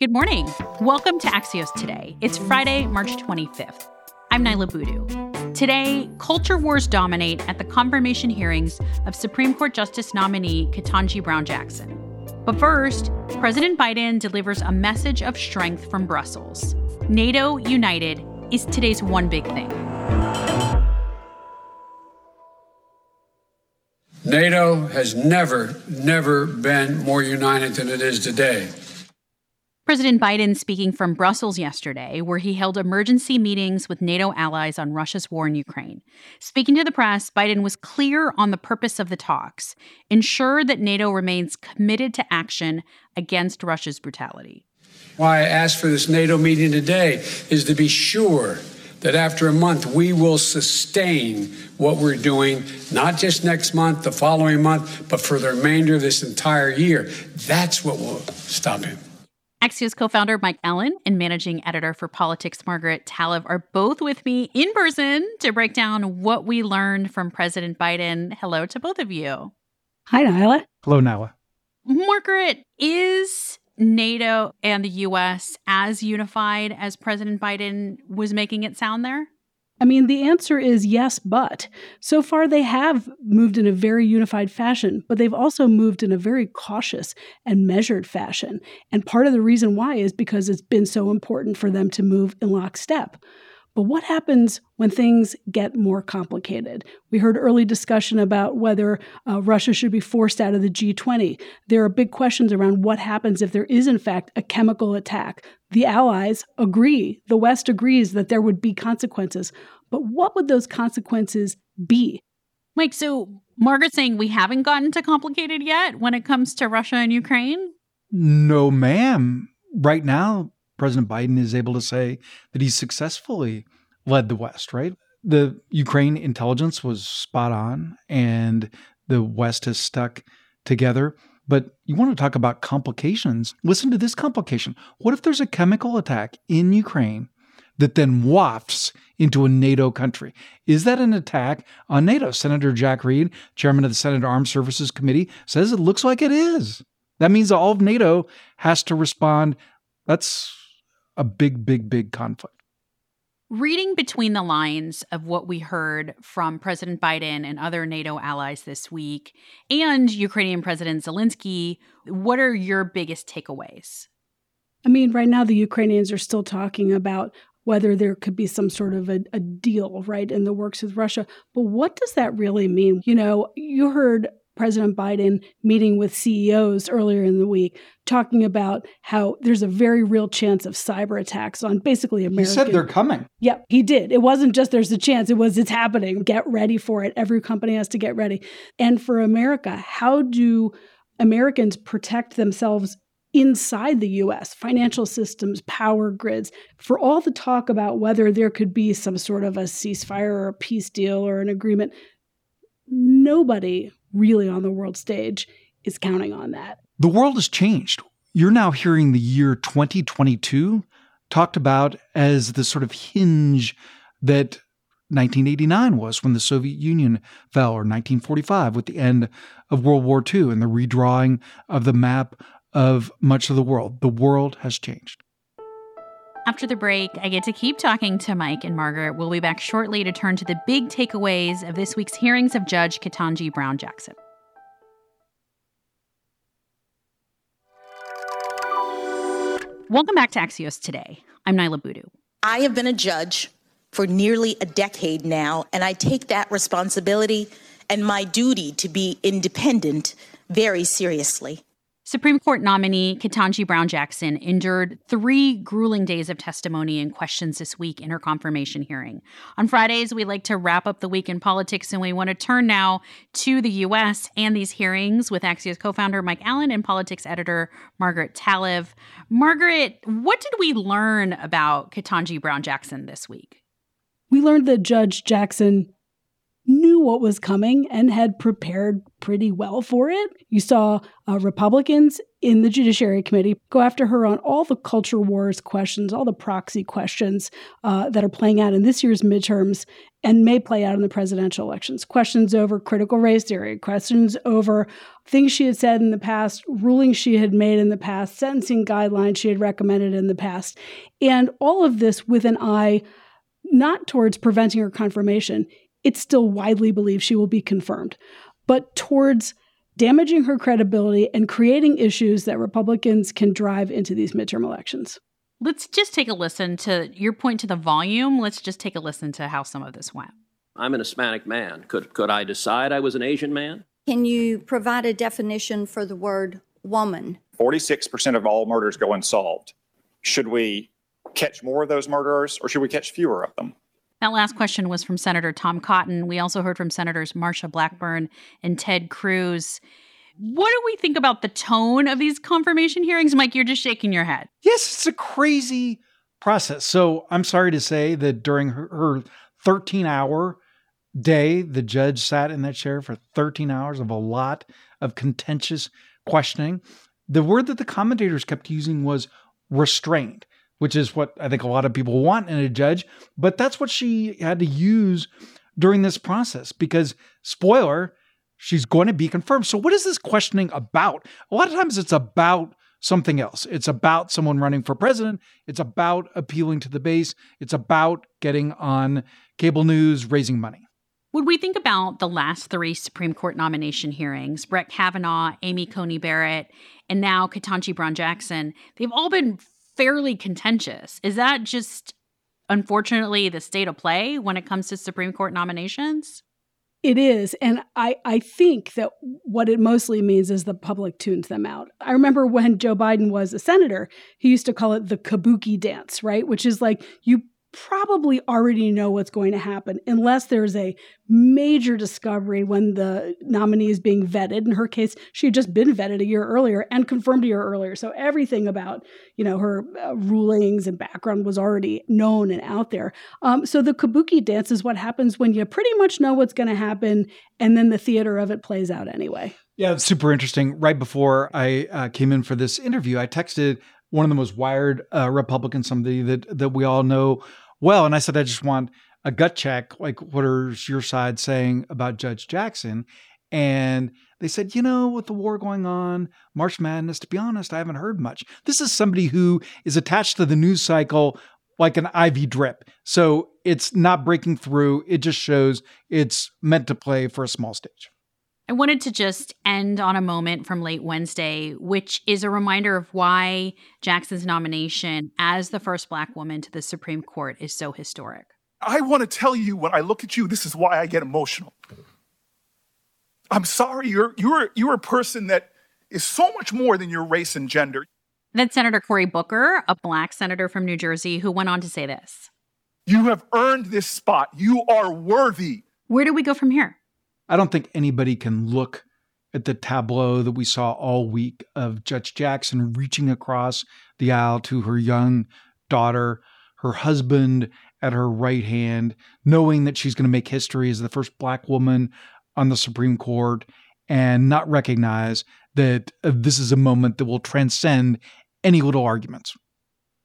Good morning. Welcome to Axios Today. It's Friday, March 25th. I'm Niala Boodhoo. Today, culture wars dominate at the confirmation hearings of Supreme Court Justice nominee Ketanji Brown Jackson. But first, President Biden delivers a message of strength from Brussels. NATO united is today's one big thing. NATO has never, never been more united than it is today. President Biden speaking from Brussels yesterday, where he held emergency meetings with NATO allies on Russia's war in Ukraine. Speaking to the press, Biden was clear on the purpose of the talks ensure that NATO remains committed to action against Russia's brutality. Why I asked for this NATO meeting today is to be sure that after a month we will sustain what we're doing, not just next month, the following month, but for the remainder of this entire year. That's what will stop him. Axios co founder Mike Allen and managing editor for Politics Margaret Talev are both with me in person to break down what we learned from President Biden. Hello to both of you. Hi, Niala. Hello, Niala. Margaret, is NATO and the US as unified as President Biden was making it sound there? I mean, the answer is yes, but. So far, they have moved in a very unified fashion, but they've also moved in a very cautious and measured fashion. And part of the reason why is because it's been so important for them to move in lockstep. But what happens when things get more complicated? We heard early discussion about whether uh, Russia should be forced out of the G20. There are big questions around what happens if there is, in fact, a chemical attack. The Allies agree, the West agrees that there would be consequences. But what would those consequences be? Mike, so Margaret's saying we haven't gotten to complicated yet when it comes to Russia and Ukraine? No, ma'am. Right now, President Biden is able to say that he successfully led the West, right? The Ukraine intelligence was spot on, and the West has stuck together. But you want to talk about complications? Listen to this complication. What if there's a chemical attack in Ukraine that then wafts into a NATO country? Is that an attack on NATO? Senator Jack Reed, chairman of the Senate Armed Services Committee, says it looks like it is. That means all of NATO has to respond. That's a big, big, big conflict. Reading between the lines of what we heard from President Biden and other NATO allies this week and Ukrainian President Zelensky, what are your biggest takeaways? I mean, right now the Ukrainians are still talking about whether there could be some sort of a, a, deal, right, in the works with Russia. But what does that really mean? You know, you heard President Biden meeting with CEOs earlier in the week, talking about how there's a very real chance of cyber attacks on basically America. He said they're coming. Yep, he did. It wasn't just there's a chance, it was it's happening. Get ready for it. Every company has to get ready. And for America, how do Americans protect themselves inside the US, financial systems, power grids, for all the talk about whether there could be some sort of a ceasefire or a peace deal or an agreement, nobody really on the world stage is counting on that. The world has changed. You're now hearing the year 2022 talked about as the sort of hinge that 1989 was when the Soviet Union fell, or 1945 with the end of World War II and the redrawing of the map of much of the world. The world has changed. After the break, I get to keep talking to Mike and Margaret. We'll be back shortly to turn to the big takeaways of this week's hearings of Judge Ketanji Brown Jackson. Welcome back to Axios Today. I'm Niala Boodhoo. I have been a judge for nearly a decade now, and I take that responsibility and my duty to be independent very seriously. Supreme Court nominee Ketanji Brown Jackson endured three grueling days of testimony and questions this week in her confirmation hearing. On Fridays, we like to wrap up the week in politics, and we want to turn now to the U.S. and these hearings with Axios co founder Mike Allen and politics editor Margaret Talev. Margaret, what did we learn about Ketanji Brown Jackson this week? We learned that Judge Jackson knew what was coming and had prepared pretty well for it. You saw uh, Republicans in the Judiciary Committee go after her on all the culture wars questions, all the proxy questions uh, that are playing out in this year's midterms. and may play out in the presidential elections. Questions over critical race theory, questions over things she had said in the past, rulings she had made in the past, sentencing guidelines she had recommended in the past. And all of this with an eye not towards preventing her confirmation. It's still widely believed she will be confirmed, but towards damaging her credibility and creating issues that Republicans can drive into these midterm elections. Let's just take a listen to your point to the volume. Let's just take a listen to how some of this went. I'm an Hispanic man. Could, could I decide I was an Asian man? Can you provide a definition for the word woman? 46% of all murders go unsolved. Should we catch more of those murderers or should we catch fewer of them? That last question was from Senator Tom Cotton. We also heard from Senators Marsha Blackburn and Ted Cruz. What do we think about the tone of these confirmation hearings? Mike, you're just shaking your head. Yes, it's a crazy process. So I'm sorry to say that during her, her 13 hour day, the judge sat in that chair for 13 hours of a lot of contentious questioning. The word that the commentators kept using was restrained, which is what I think a lot of people want in a judge. But that's what she had to use during this process because, spoiler, she's going to be confirmed. So, what is this questioning about? A lot of times it's about something else. It's about someone running for president. It's about appealing to the base. It's about getting on cable news, raising money. Would we think about the last three Supreme Court nomination hearings, Brett Kavanaugh, Amy Coney Barrett, and now Ketanji Brown Jackson, they've all been fairly contentious. Is that just unfortunately the state of play when it comes to Supreme Court nominations? It is. And I, I think that what it mostly means is the public tunes them out. I remember when Joe Biden was a senator, he used to call it the kabuki dance, right? Which is like you probably already know what's going to happen unless there's a major discovery when the nominee is being vetted. In her case, she had just been vetted a year earlier and confirmed a year earlier. So everything about, you know, her uh, rulings and background was already known and out there. Um, so the kabuki dance is what happens when you pretty much know what's going to happen and then the theater of it plays out anyway. Yeah, super interesting. Right before I uh, came in for this interview, I texted one of the most wired uh, Republicans, somebody that that we all know well, and I said I just want a gut check. Like, what is your side saying about Judge Jackson? And they said, you know, with the war going on, March Madness, to be honest, I haven't heard much. This is somebody who is attached to the news cycle like an IV drip. So it's not breaking through. It just shows it's meant to play for a small stage. I wanted to just end on a moment from late Wednesday, which is a reminder of why Jackson's nomination as the first Black woman to the Supreme Court is so historic. I want to tell you when I look at you, this is why I get emotional. I'm sorry, you're, you're, you're a person that is so much more than your race and gender. Then Senator Cory Booker, a Black senator from New Jersey, who went on to say this You have earned this spot. You are worthy. Where do we go from here? I don't think anybody can look at the tableau that we saw all week of Judge Jackson reaching across the aisle to her young daughter, her husband at her right hand, knowing that she's going to make history as the first black woman on the Supreme Court, and not recognize that uh, this is a moment that will transcend any little arguments.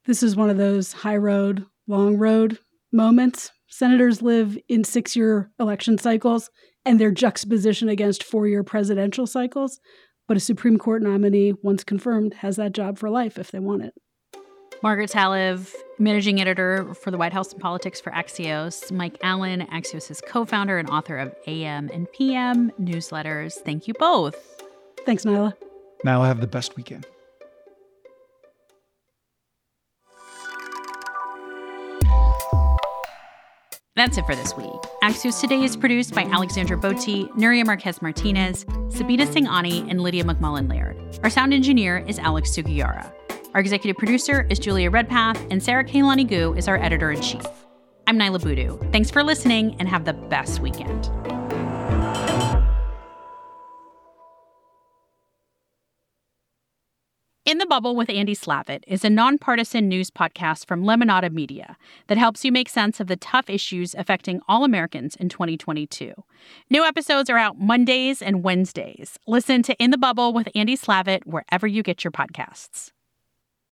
This is one of those high road, long road moments. Senators live in six year election cycles and their juxtaposition against four year presidential cycles. But a Supreme Court nominee, once confirmed, has that job for life if they want it. Margaret Talev, managing editor for the White House and Politics for Axios. Mike Allen, Axios' co founder and author of AM and PM newsletters. Thank you both. Thanks, Niala. Now have the best weekend. That's it for this week. Axios Today is produced by Alexandra Botti, Nuria Marquez Martinez, Sabina Singhani, and Lydia McMullen Laird. Our sound engineer is Alex Sugiura. Our executive producer is Julia Redpath, and Sara Kehaulani Goo is our editor in chief. I'm Niala Boodhoo. Thanks for listening and have the best weekend. In the Bubble with Andy Slavitt is a nonpartisan news podcast from Lemonada Media that helps you make sense of the tough issues affecting all Americans in 2022. New episodes are out Mondays and Wednesdays. Listen to In the Bubble with Andy Slavitt wherever you get your podcasts.